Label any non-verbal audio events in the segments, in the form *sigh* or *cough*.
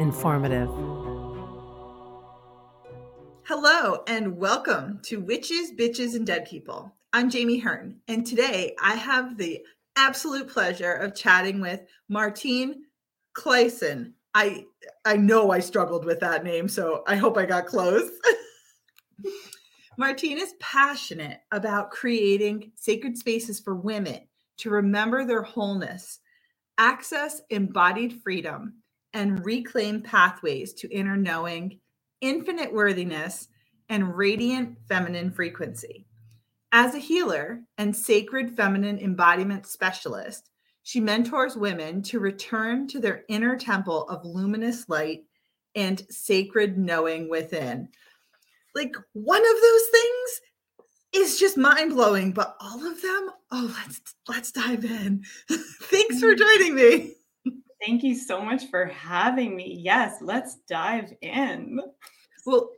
informative. Hello, and welcome to Witches, Bitches, and Dead People. I'm Jami Hearn, and today I have the absolute pleasure of chatting with Martine Kleissen. I I know I struggled with that name, so I hope I got close. *laughs* Martine is passionate about creating sacred spaces for women to remember their wholeness, access embodied freedom, and reclaim pathways to inner knowing, infinite worthiness, and radiant feminine frequency. As a healer and sacred feminine embodiment specialist, she mentors women to return to their inner temple of luminous light and sacred knowing within. Like one of those things is just mind blowing, but all of them, oh, let's let's dive in. *laughs* Thanks for mm. joining me. Thank you so much for having me. Yes, let's dive in. Well,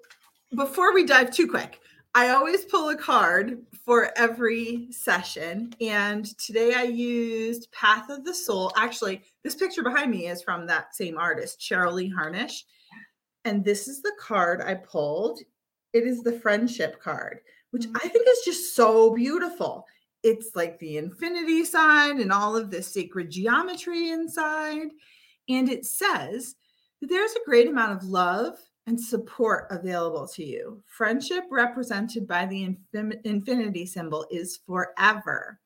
before we dive too quick, I always pull a card for every session. And today I used Path of the Soul. Actually, this picture behind me is from that same artist, Cheryl Lee Harnish. And this is the card I pulled. It is the friendship card, which mm. I think is just so beautiful it's like the infinity sign and all of this sacred geometry inside. And it says that there's a great amount of love and support available to you. Friendship, represented by the infin- infinity symbol, is forever.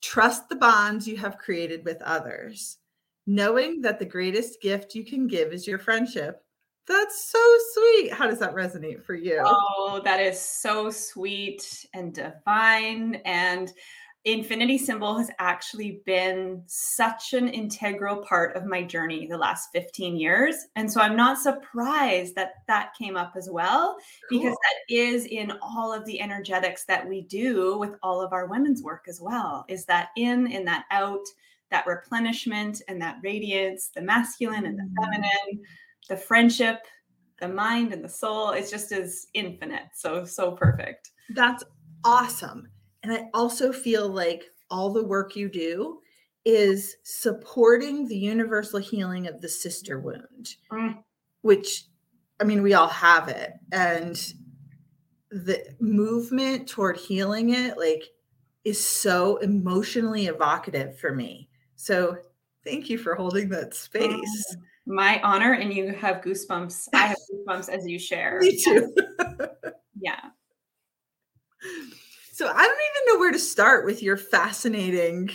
Trust the bonds you have created with others. Knowing that the greatest gift you can give is your friendship that's so sweet. How does that resonate for you? Oh, that is so sweet and divine. And infinity symbol has actually been such an integral part of my journey the last 15 years. And so I'm not surprised that that came up as well, cool. because that is in all of the energetics that we do with all of our women's work as well. Is that in and that out, that replenishment and that radiance, the masculine and the mm. feminine the friendship, the mind and the soul. It's just as infinite. So, so perfect. That's awesome. And I also feel like all the work you do is supporting the universal healing of the sister wound, mm. which I mean, we all have it. And the movement toward healing it, like, is so emotionally evocative for me. So, thank you for holding that space. My honor, and you have goosebumps. I have *laughs* goosebumps as you share. Me too. *laughs* yeah. So I don't even know where to start with your fascinating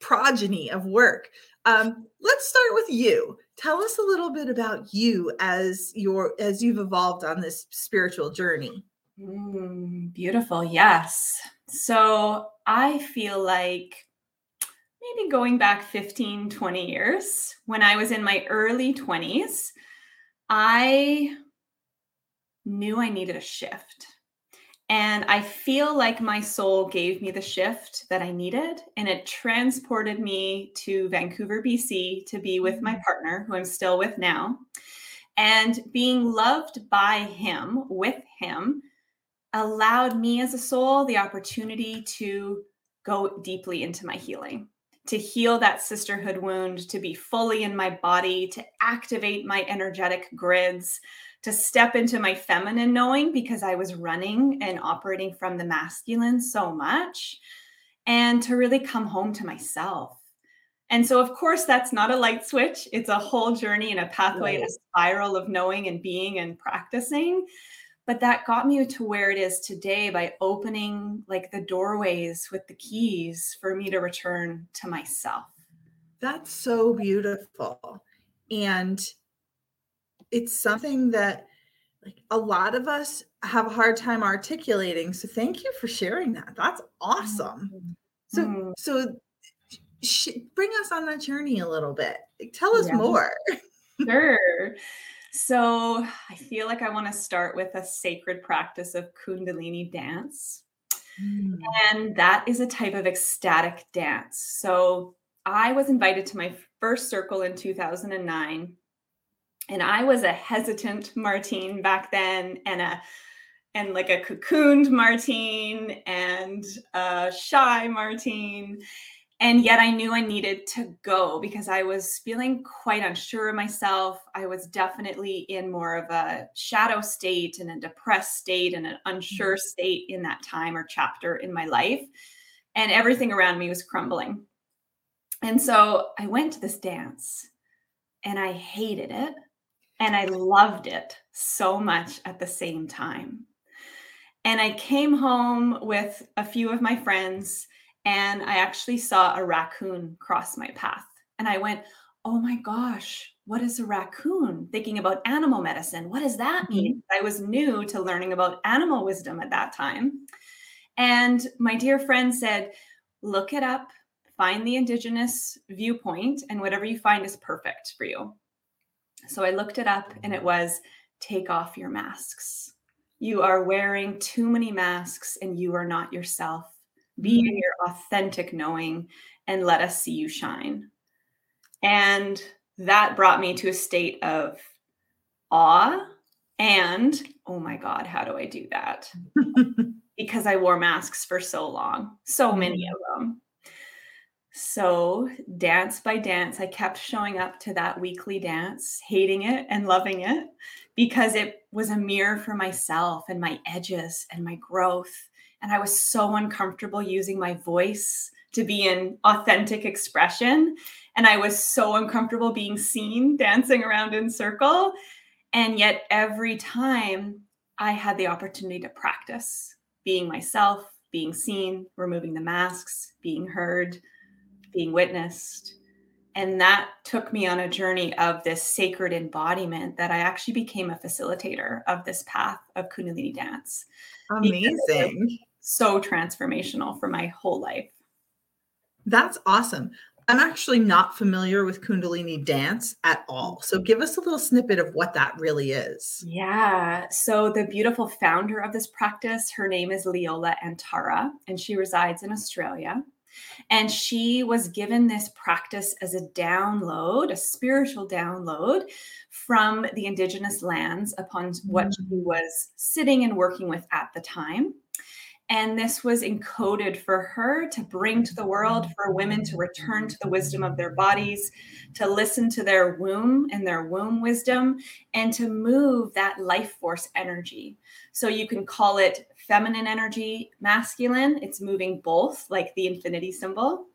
progeny of work. Um, let's start with you. Tell us a little bit about you as your as you've evolved on this spiritual journey. Mm, beautiful. Yes. So I feel like maybe going back 15, 20 years, when I was in my early 20s, I knew I needed a shift. And I feel like my soul gave me the shift that I needed, and it transported me to Vancouver, BC to be with my mm-hmm. partner, who I'm still with now. And being loved by him, with him, allowed me as a soul the opportunity to go deeply into my healing to heal that sisterhood wound, to be fully in my body, to activate my energetic grids, to step into my feminine knowing because I was running and operating from the masculine so much, and to really come home to myself. And so, of course, that's not a light switch. It's a whole journey and a pathway right. and a spiral of knowing and being and practicing but that got me to where it is today by opening like the doorways with the keys for me to return to myself. That's so beautiful. And it's something that like a lot of us have a hard time articulating. So thank you for sharing that. That's awesome. Mm-hmm. so mm-hmm. so sh- bring us on that journey a little bit. Tell us yeah. more. Sure So I feel like I want to start with a sacred practice of Kundalini dance. Mm. And that is a type of ecstatic dance. So I was invited to my first circle in 2009. And I was a hesitant Martine back then and a and like a cocooned Martine and a shy Martine. And yet I knew I needed to go because I was feeling quite unsure of myself. I was definitely in more of a shadow state and a depressed state and an unsure mm-hmm. state in that time or chapter in my life. And everything around me was crumbling. And so I went to this dance and I hated it and I loved it so much at the same time. And I came home with a few of my friends and I actually saw a raccoon cross my path. And I went, Oh my gosh, what is a raccoon? Thinking about animal medicine. What does that mean? Mm-hmm. I was new to learning about animal wisdom at that time. And my dear friend said, Look it up, find the indigenous viewpoint, and whatever you find is perfect for you. So I looked it up, and it was take off your masks. You are wearing too many masks, and you are not yourself be in your authentic knowing and let us see you shine. And that brought me to a state of awe and, oh my God, how do I do that? *laughs* because I wore masks for so long, so many mm-hmm. of them. So, dance by dance, I kept showing up to that weekly dance, hating it and loving it because it was a mirror for myself and my edges and my growth and I was so uncomfortable using my voice to be in authentic expression. And I was so uncomfortable being seen dancing around in circle. And yet, every time I had the opportunity to practice being myself, being seen, removing the masks, being heard, being witnessed. And that took me on a journey of this sacred embodiment that I actually became a facilitator of this path of Kundalini dance. Amazing so transformational for my whole life. That's awesome. I'm actually not familiar with Kundalini dance at all. So give us a little snippet of what that really is. Yeah. So the beautiful founder of this practice, her name is Leola Antara, and she resides in Australia. And she was given this practice as a download, a spiritual download from the indigenous lands upon what mm-hmm. she was sitting and working with at the time. And this was encoded for her to bring to the world for women to return to the wisdom of their bodies, to listen to their womb and their womb wisdom, and to move that life force energy. So you can call it feminine energy, masculine. It's moving both, like the infinity symbol.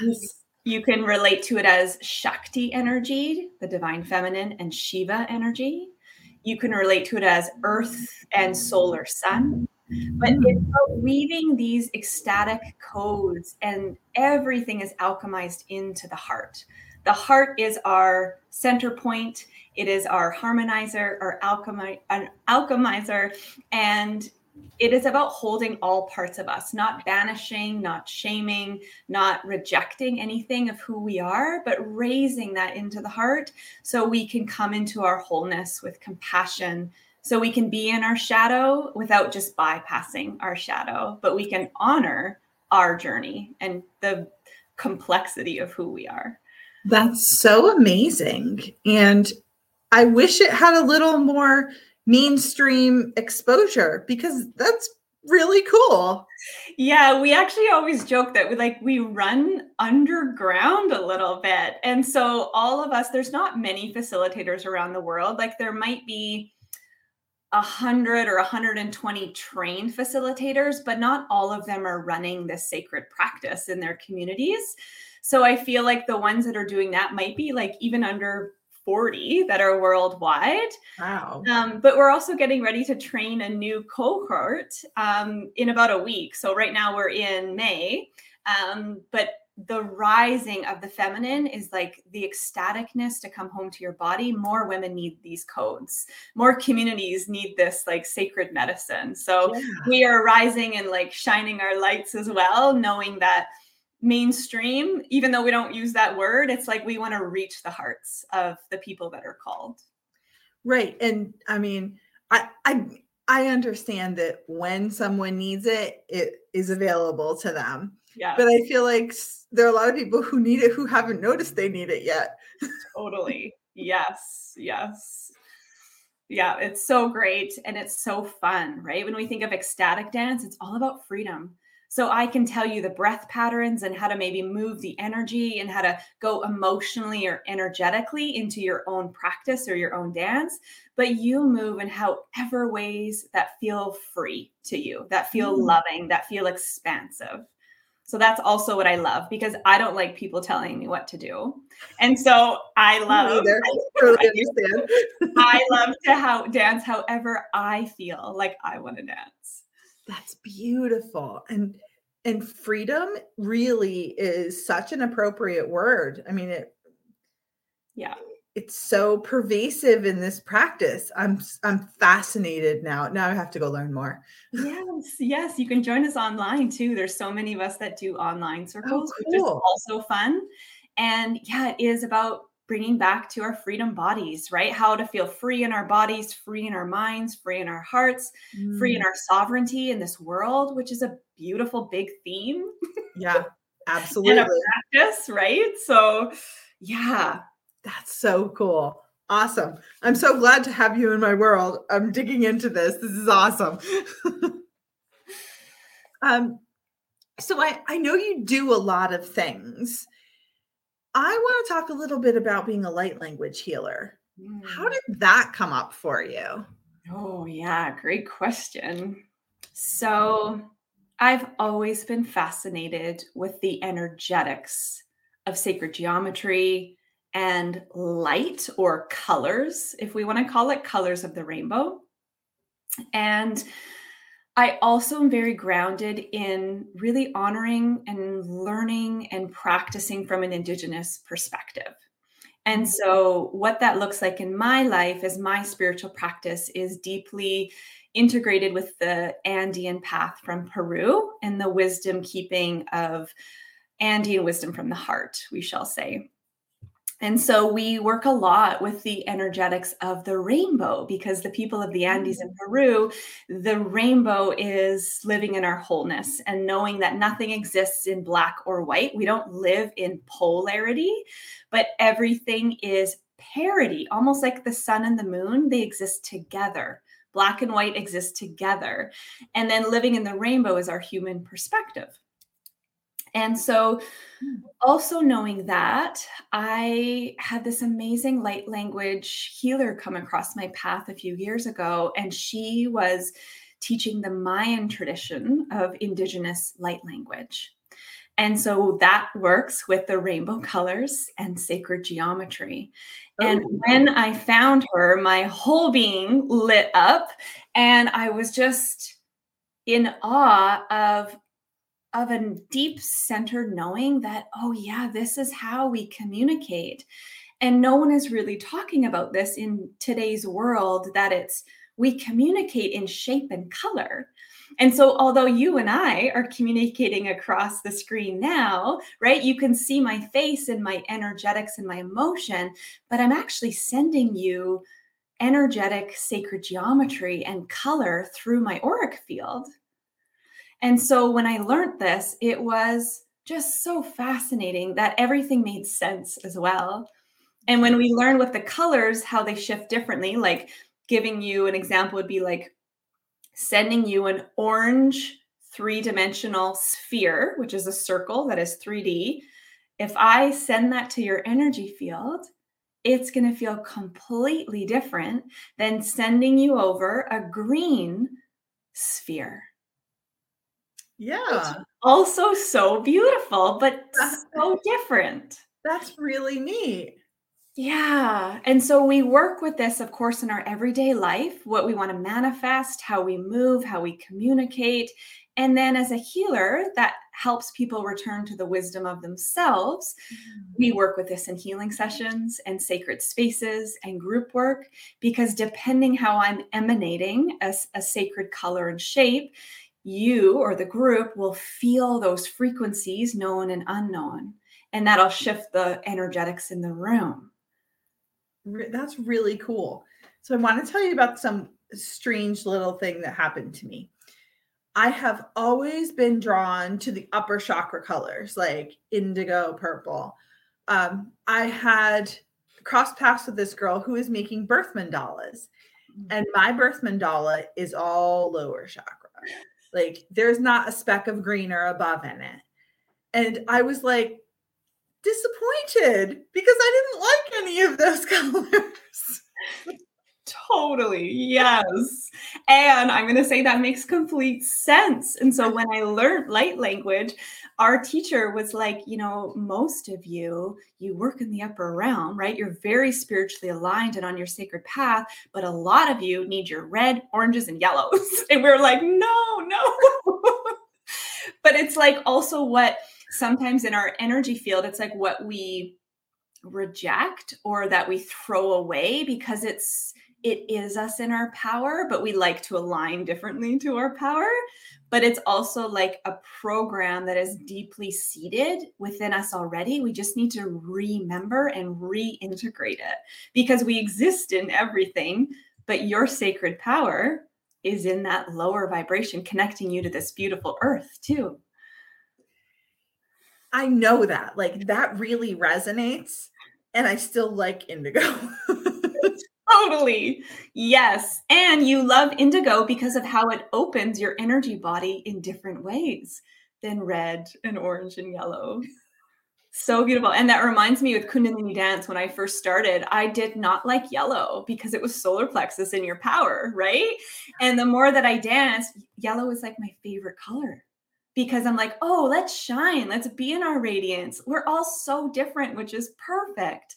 Yes. You can relate to it as Shakti energy, the divine feminine, and Shiva energy. You can relate to it as earth and solar sun but it's mm. about weaving these ecstatic codes, and everything is alchemized into the heart. The heart is our center point. It is our harmonizer, our alchemy, an alchemizer, and it is about holding all parts of us, not banishing, not shaming, not rejecting anything of who we are, but raising that into the heart so we can come into our wholeness with compassion so we can be in our shadow without just bypassing our shadow, but we can honor our journey and the complexity of who we are. That's so amazing. And I wish it had a little more mainstream exposure because that's really cool. Yeah, we actually always joke that we like we run underground a little bit. And so all of us there's not many facilitators around the world. Like there might be 100 or 120 trained facilitators, but not all of them are running this sacred practice in their communities. So I feel like the ones that are doing that might be like even under 40 that are worldwide. Wow. Um, but we're also getting ready to train a new cohort um, in about a week. So right now we're in May. Um, but the rising of the feminine is like the ecstaticness to come home to your body. More women need these codes. More communities need this like sacred medicine. So yeah. we are rising and like shining our lights as well, knowing that mainstream, even though we don't use that word, it's like we want to reach the hearts of the people that are called. Right. And I mean, I I I understand that when someone needs it, it is available to them. Yeah. But I feel like there are a lot of people who need it who haven't noticed they need it yet. totally. Yes. Yes. Yeah, it's so great and it's so fun, right? When we think of ecstatic dance, it's all about freedom. So I can tell you the breath patterns and how to maybe move the energy and how to go emotionally or energetically into your own practice or your own dance. But you move in however ways that feel free to you, that feel mm. loving, that feel expansive. So that's also what I love because I don't like people telling me what to do. And so I love I. *laughs* I *laughs* love to how dance however I feel like I want to dance. That's beautiful. And and freedom really is such an appropriate word. I mean it yeah it's so pervasive in this practice. I'm I'm fascinated now. Now I have to go learn more. *laughs* yes, yes, you can join us online too. There's so many of us that do online circles, oh, cool. which is also fun. And yeah, it is about bringing back to our freedom bodies, right? How to feel free in our bodies, free in our minds, free in our hearts, mm. free in mm. our sovereignty in this world, which is a beautiful big theme. Yeah, *laughs* absolutely. and a practice, right? So, yeah, that's so cool. Awesome. I'm so glad to have you in my world. I'm digging into this. This is awesome. *laughs* um, so I, I know you do a lot of things. I want to talk a little bit about being a light language healer. Mm. How did that come up for you? Oh, yeah, great question. So, I've always been fascinated with the energetics of sacred geometry, and light or colors, if we want to call it colors of the rainbow. And I also am very grounded in really honoring and learning and practicing from an Indigenous perspective. And mm-hmm. so, what that looks like in my life as my spiritual practice is deeply integrated with the Andean path from Peru and the wisdom keeping of Andean wisdom from the heart, we shall say. And so we work a lot with the energetics of the rainbow because the people of the Andes in mm. Peru, the rainbow is living in our wholeness and knowing that nothing exists in black or white. We don't live in polarity, but everything is parity, almost like the sun and the moon, they exist together. Black and white exist together. And then living in the rainbow is our human perspective. And so, also knowing that, I had this amazing light language healer come across my path a few years ago, and she was teaching the Mayan tradition of indigenous light language. And so that works with the rainbow colors and sacred geometry. Oh. And when I found her, my whole being lit up, and I was just in awe of of a deep centered knowing that, oh, yeah, this is how we communicate. And no one is really talking about this in today's world that it's we communicate in shape and color. And so, although you and I are communicating across the screen now, right, you can see my face and my energetics and my emotion, but I'm actually sending you energetic sacred geometry and color through my auric field. And so when I learned this, it was just so fascinating that everything made sense as well. And when we learn with the colors, how they shift differently, like giving you an example would be like sending you an orange three dimensional sphere, which is a circle that is 3D. If I send that to your energy field, it's going to feel completely different than sending you over a green sphere. Yeah. also so beautiful, but so different. That's really neat. Yeah. And so we work with this, of course, in our everyday life, what we want to manifest, how we move, how we communicate. And then as a healer, that helps people return to the wisdom of themselves. Mm-hmm. We work with this in healing sessions and sacred spaces and group work because depending how I'm emanating a, a sacred color and shape, you or the group will feel those frequencies, known and unknown, and that'll shift the energetics in the room. That's really cool. So I want to tell you about some strange little thing that happened to me. I have always been drawn to the upper chakra colors like indigo, purple. Um, I had crossed paths with this girl who is making birth mandalas, and my birth mandala is all lower chakra. Like there's not a speck of green or above in it. And I was like disappointed because I didn't like any of those *laughs* colors. Totally. Yes. And I'm going to say that makes complete sense. And so when I learned light language, our teacher was like, you know, most of you, you work in the upper realm, right? You're very spiritually aligned and on your sacred path, but a lot of you need your red, oranges, and yellows. *laughs* And we are like, no, no. *laughs* but it's like also what sometimes in our energy field, it's like what we reject or that we throw away because it's it is us in our power, but we like to align differently to our power. But it's also like a program that is deeply seated within us already. We just need to remember and reintegrate it because we exist in everything, but your sacred power is in that lower vibration, connecting you to this beautiful earth, too. I know that. Like that really resonates. And I still like indigo. *laughs* Totally. Yes. And you love indigo because of how it opens your energy body in different ways than red and orange and yellow. So beautiful. And that reminds me with Kundalini dance when I first started, I did not like yellow because it was solar plexus in your power, right? And the more that I danced, yellow is like my favorite color because I'm like, oh, let's shine. Let's be in our radiance. We're all so different, which is perfect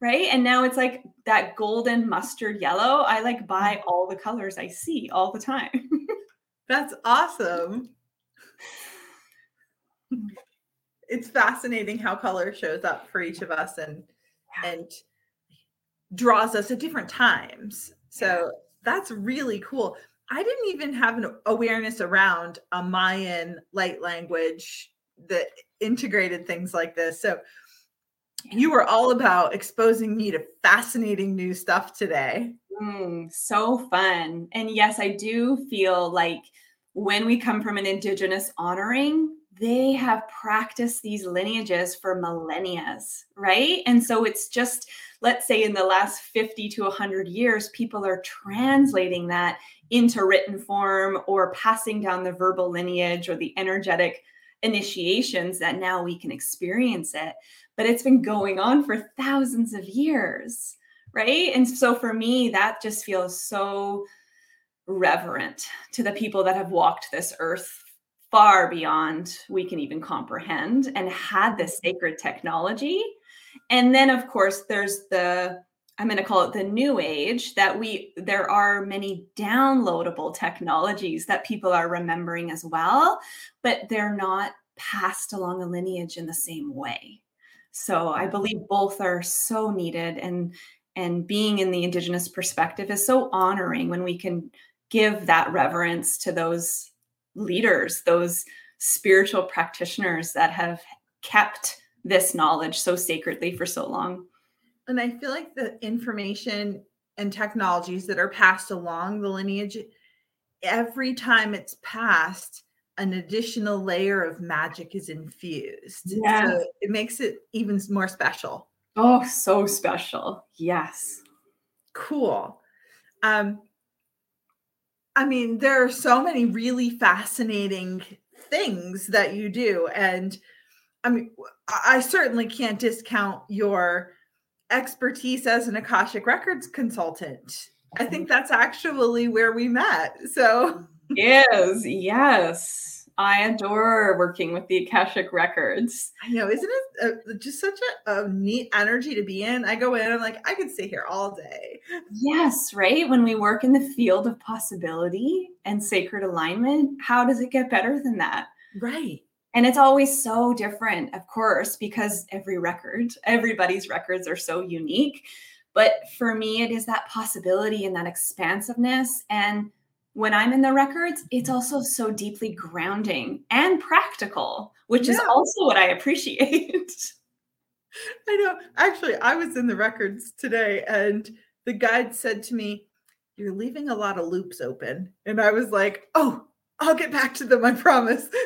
right? And now it's like that golden mustard yellow. I like buy mm. all the colors I see all the time. *laughs* That's awesome. It's fascinating how color shows up for each of us and yeah. and draws us at different times. So that's really cool. I didn't even have an awareness around a Mayan light language that integrated things like this. So you were all about exposing me to fascinating new stuff today. Mm, so fun. And yes, I do feel like when we come from an indigenous honoring, they have practiced these lineages for millennia, right? And so it's just, let's say in the last 50 to 100 years, people are translating that into written form or passing down the verbal lineage or the energetic initiations that now we can experience it but it's been going on for thousands of years right? And so for me that just feels so reverent to the people that have walked this earth far beyond we can even comprehend and had this mm-hmm. sacred technology. And then of course there's the i'm going to call it the new age that we there are many downloadable technologies that people are remembering as well but they're not passed along a lineage in the same way so I believe both are so needed and and being in the indigenous perspective is so honoring when we can give that reverence to those leaders, those spiritual practitioners that have kept this knowledge so sacredly for so long. And I feel like the information and technologies that are passed along the lineage, every time it's passed, an additional layer of magic is infused. Yeah. So it makes it even more special. Oh, so special. Yes. Cool. Um, I mean, there are so many really fascinating things that you do. And I mean, I certainly can't discount your expertise as an Akashic Records consultant. I think mm-hmm. that's actually where we met. So yes, Yes. I adore working with the Akashic Records. I know, isn't it a, just such a, a, neat energy to be in? I go in, I'm like, I could stay here all day. Yes, right. When we work in the field of possibility and sacred alignment, how does it get better than that? Right. And it's always so different, of course, because every record, everybody's records are so unique. But for me, it is that possibility and that expansiveness. And when I'm in the records, it's also so deeply grounding and practical, which yeah. is also what I appreciate. *laughs* I know. Actually, I was in the records today and the guide said to me, you're leaving a lot of loops open. And I was like, oh, I'll get back to them, I promise. *laughs*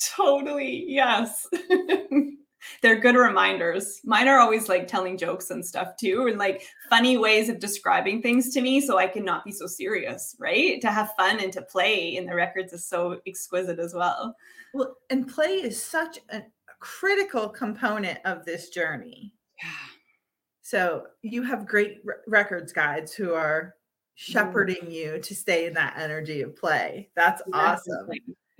totally. Yes. *laughs* They're good reminders. Mine are always like telling jokes and stuff too, and like funny ways of describing things to me so I can not be so serious, right? To have fun and to play in the records is so exquisite as well. Well, and play is such a critical component of this journey. Yeah. So you have great r- records guides who are Mm-hmm. shepherding you to stay in that energy of play. That's awesome.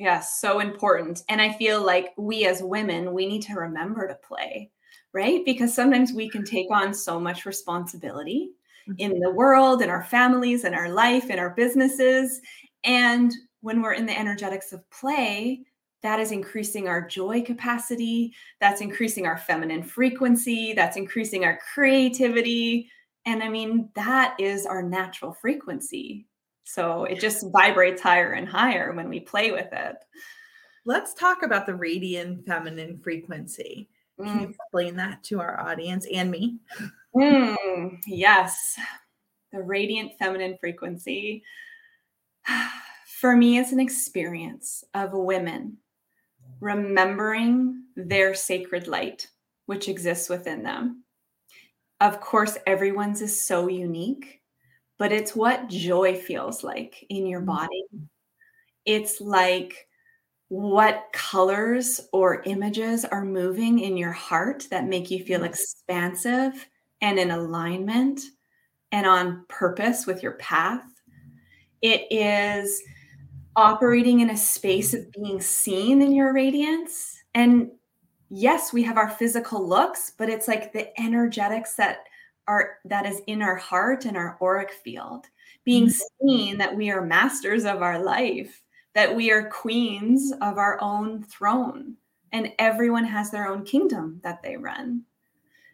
Yes, so important. And I feel like we as women, we need to remember to play, right? Because sometimes we can take on so much responsibility mm-hmm. in the world, in our families, in our life, in our businesses. And when we're in the energetics of play, that is increasing our joy capacity, that's increasing our feminine frequency, that's increasing our creativity. And I mean, that is our natural frequency. So it just vibrates higher and higher when we play with it. Let's talk about the radiant feminine frequency. Can you Mm, explain that to our audience and me? mm, yes, the radiant feminine frequency. *sighs* For me, it's an experience of women remembering their sacred light, which exists within them. Of course, everyone's is so unique, but it's what joy feels like in your mm-hmm. body. It's like what colors or images are moving in your heart that make you feel expansive and in alignment and on purpose with your path. It is operating in a space of being seen in your radiance. And yes, we have our physical looks, but it's like the energetics that are that is in our heart and our auric field, being mm-hmm. seen that we are masters of our life, that we are queens of our own throne, and everyone has their own kingdom that they run.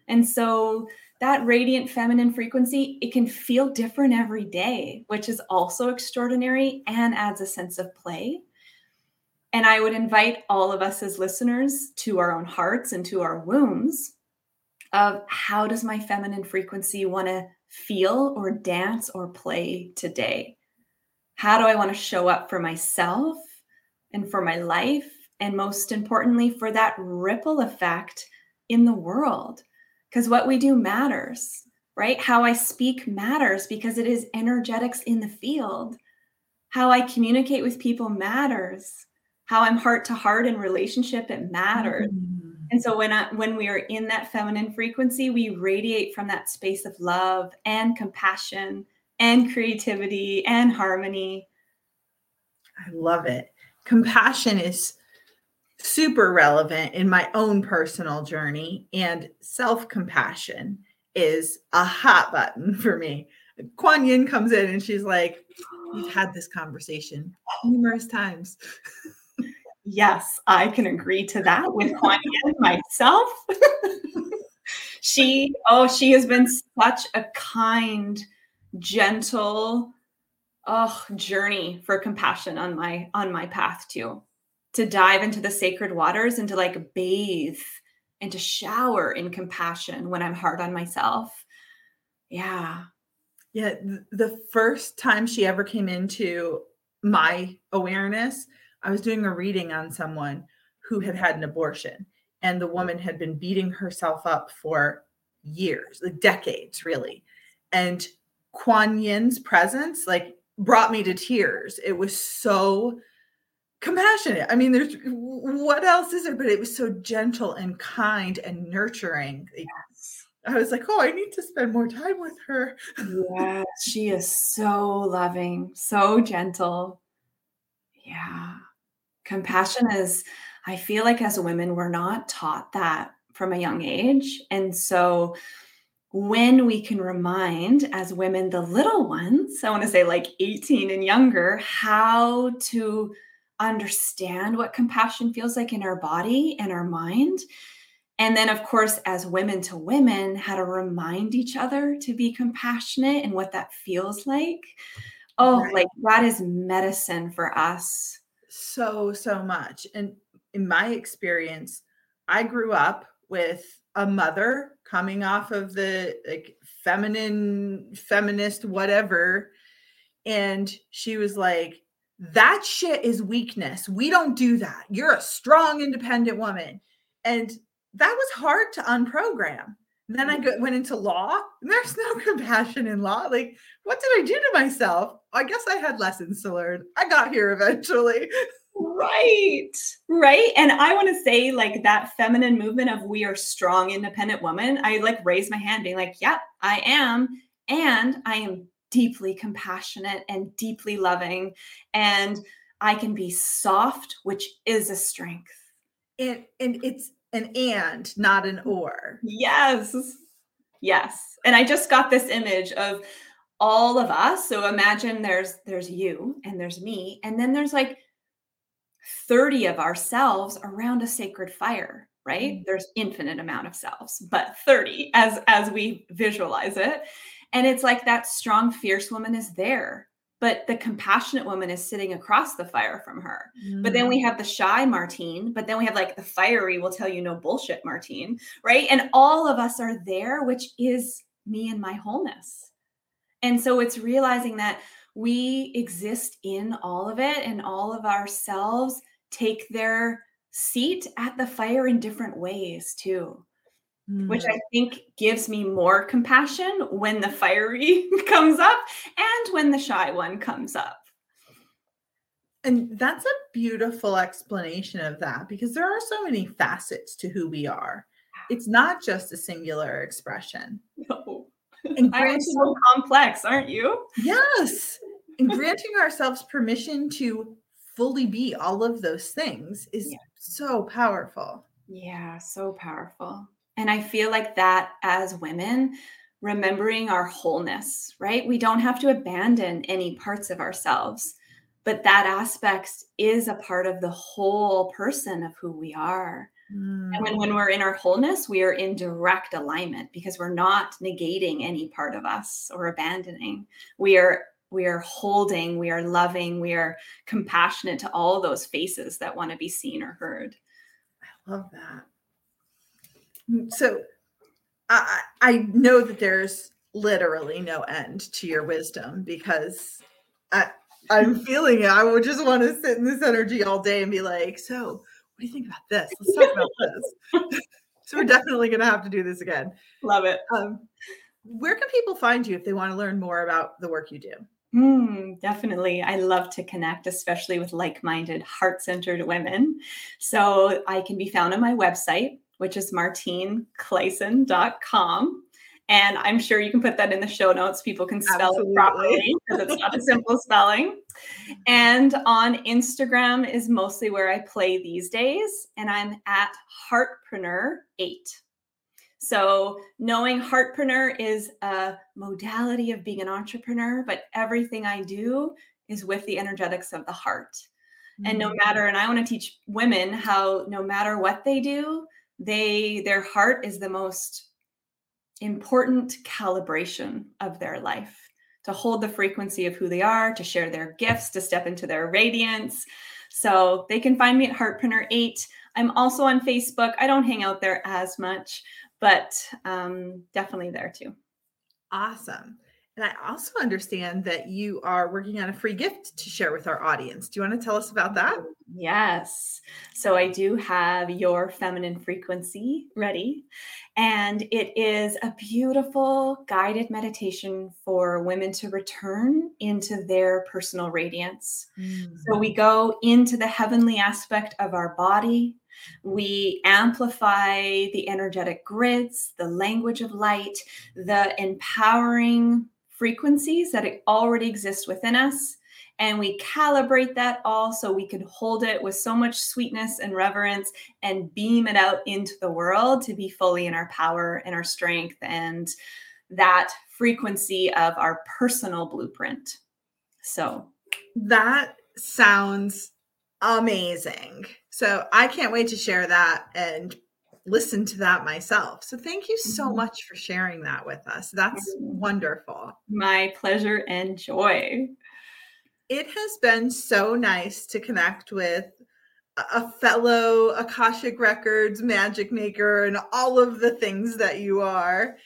And so that radiant feminine frequency, it can feel different every day, which is also extraordinary and adds a sense of play. And I would invite all of us as listeners to our own hearts and to our wombs of how does my feminine frequency want to feel or dance or play today? How do I want to show up for myself and for my life? And most importantly, for that ripple effect in the world because what we do matters, right? How I speak matters because it is energetics in the field. How I communicate with people matters. How I'm heart to heart in relationship, it matters. Mm. And so when I, when we are in that feminine frequency, we radiate from that space of love and compassion and creativity and harmony. I love it. Compassion is super relevant in my own personal journey, and self compassion is a hot button for me. Kuan Yin comes in and she's like, We've had this conversation numerous times. *laughs* Yes, I can agree to that with Kuan *laughs* Yin myself. *laughs* she, oh, she has been such a kind, gentle, oh, journey for compassion on my on my path too. To dive into the sacred waters and to like bathe and to shower in compassion when I'm hard on myself. Yeah. Yeah, the first time she ever came into my awareness, I was doing a reading on someone who had had an abortion, and the woman had been beating herself up for years, like decades, really. And Kuan Yin's presence, like, brought me to tears. It was so compassionate. I mean, there's what else is there? But it was so gentle and kind and nurturing. Yes. I was like, oh, I need to spend more time with her. Yes, she is so loving, so gentle. Yeah. Compassion is, I feel like as women, we're not taught that from a young age. And so when we can remind as women, the little ones, I want to say like 18 and younger, how to understand what compassion feels like in our body and our mind. And then, of course, as women to women, how to remind each other to be compassionate and what that feels like. Oh, Right. like that is medicine for us. So so much and in my experience i grew up with a mother coming off of the like feminine feminist whatever and she was like, That shit is weakness. We don't do that. You're a strong, independent woman. And that was hard to unprogram. And then I go, went into law, and there's no *laughs* compassion in law. Like, what did I do to myself? I guess I had lessons to learn. I got here eventually. Right. Right. And I want to say, like, that feminine movement of we are strong, independent women. I like raise my hand, being like, yep, I am. And I am deeply compassionate and deeply loving. And I can be soft, which is a strength. And and it's an and, not an or. Yes. Yes. And I just got this image of all of us. So imagine there's there's you and there's me and then there's like 30 of ourselves around a sacred fire, right? Mm-hmm. There's infinite amount of selves, but 30 as as we visualize it. And it's like that strong fierce woman is there but the compassionate woman is sitting across the fire from her. Mm. But then we mm. have the shy Martine, but then we have like the fiery will tell you no bullshit Martine, right? And all of us are there, which is me and my wholeness. And so it's realizing that we exist in all of it and all of ourselves take their seat at the fire in different ways too mm. which I think gives me more compassion when the fiery *laughs* comes up and when the shy one comes up. And that's a beautiful explanation of that because there are so many facets to who we are. It's not just a singular expression. *laughs* No. And granting, so complex, aren't you? Yes. *laughs* And granting ourselves permission to fully be all of those things is yeah. so powerful. Yeah, so powerful. And I feel like that as women, remembering our wholeness, right? We don't have to abandon any parts of ourselves, but that aspect is a part of the whole person of who we are. Mm. And when, when we're in our wholeness, we are in direct alignment because we're not negating any part of us or abandoning. We are we are holding, we are loving, we are compassionate to all those faces that want to be seen or heard. I love that. So I, I know that there's literally no end to your wisdom because I, I'm *laughs* feeling it. I would just want to sit in this energy all day and be like, so what do you think about this? Let's talk about this. *laughs* so we're definitely going to have to do this again. Love it. Um, where can people find you if they want to learn more about the work you do? Mm, definitely. I love to connect, especially with like minded, heart centered women. So I can be found on my website, which is martinekleissen.com. And I'm sure you can put that in the show notes. People can spell Absolutely. it properly because it's not a simple spelling. And on Instagram is mostly where I play these days. And I'm at Heartpreneur8. So knowing Heartpreneur is a modality of being an entrepreneur, but everything I do is with the energetics of the heart. Mm-hmm. And no mm. matter, and I want to teach women how no matter what they do, they their heart is the most important calibration of their life to hold the frequency of who they are to share their gifts to step into their radiance. So they can find me at heartpreneur 8 i'm also on facebook. I don't hang out there as much but um, definitely there too. Awesome and I also understand that you are working on a free gift to share with our audience. Do you want to tell us about that? Yes. So I do have your feminine frequency ready. And it is a beautiful guided meditation for women to return into their personal radiance. Mm. So we go into the heavenly aspect of our body. We amplify the energetic grids, the language of light, the empowering frequencies that already exist within us. And we calibrate that all so we can hold it with so much sweetness and reverence and beam it out into the world to be fully in our power and our strength and that frequency of our personal blueprint. So that sounds amazing. So I can't wait to share that and listen to that myself. So thank you so mm-hmm. much for sharing that with us. That's mm-hmm. wonderful. My pleasure and joy. It has been so nice to connect with a fellow Akashic Records magic maker and all of the things that you are.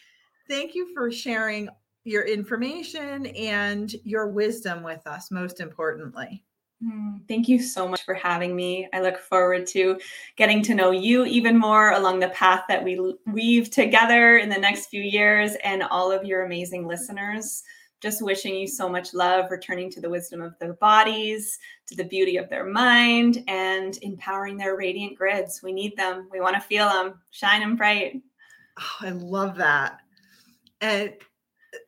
Thank you for sharing your information and your wisdom with us, most importantly. Mm, thank you so much for having me. I look forward to getting to know you even more along the path that we weave together in the next few years and all of your amazing listeners. Just wishing you so much love, returning to the wisdom of their bodies, to the beauty of their mind, and empowering their radiant grids. We need them. We want to feel them, shine and bright. Oh, I love that. And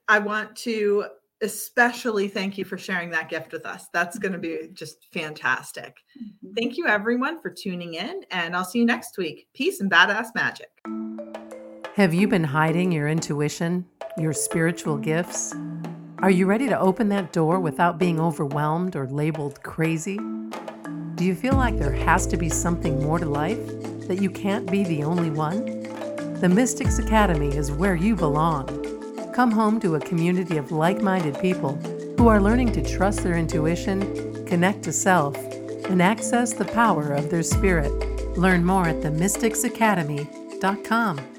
I want to especially thank you for sharing that gift with us. That's going to be just fantastic. Mm-hmm. Thank you, everyone, for tuning in, and I'll see you next week. Peace and badass magic. Have you been hiding your intuition, your spiritual gifts? Are you ready to open that door without being overwhelmed or labeled crazy? Do you feel like there has to be something more to life, that you can't be the only one? The Mystics Academy is where you belong. Come home to a community of like minded people who are learning to trust their intuition, connect to self, and access the power of their spirit. Learn more at themysticsacademy.com.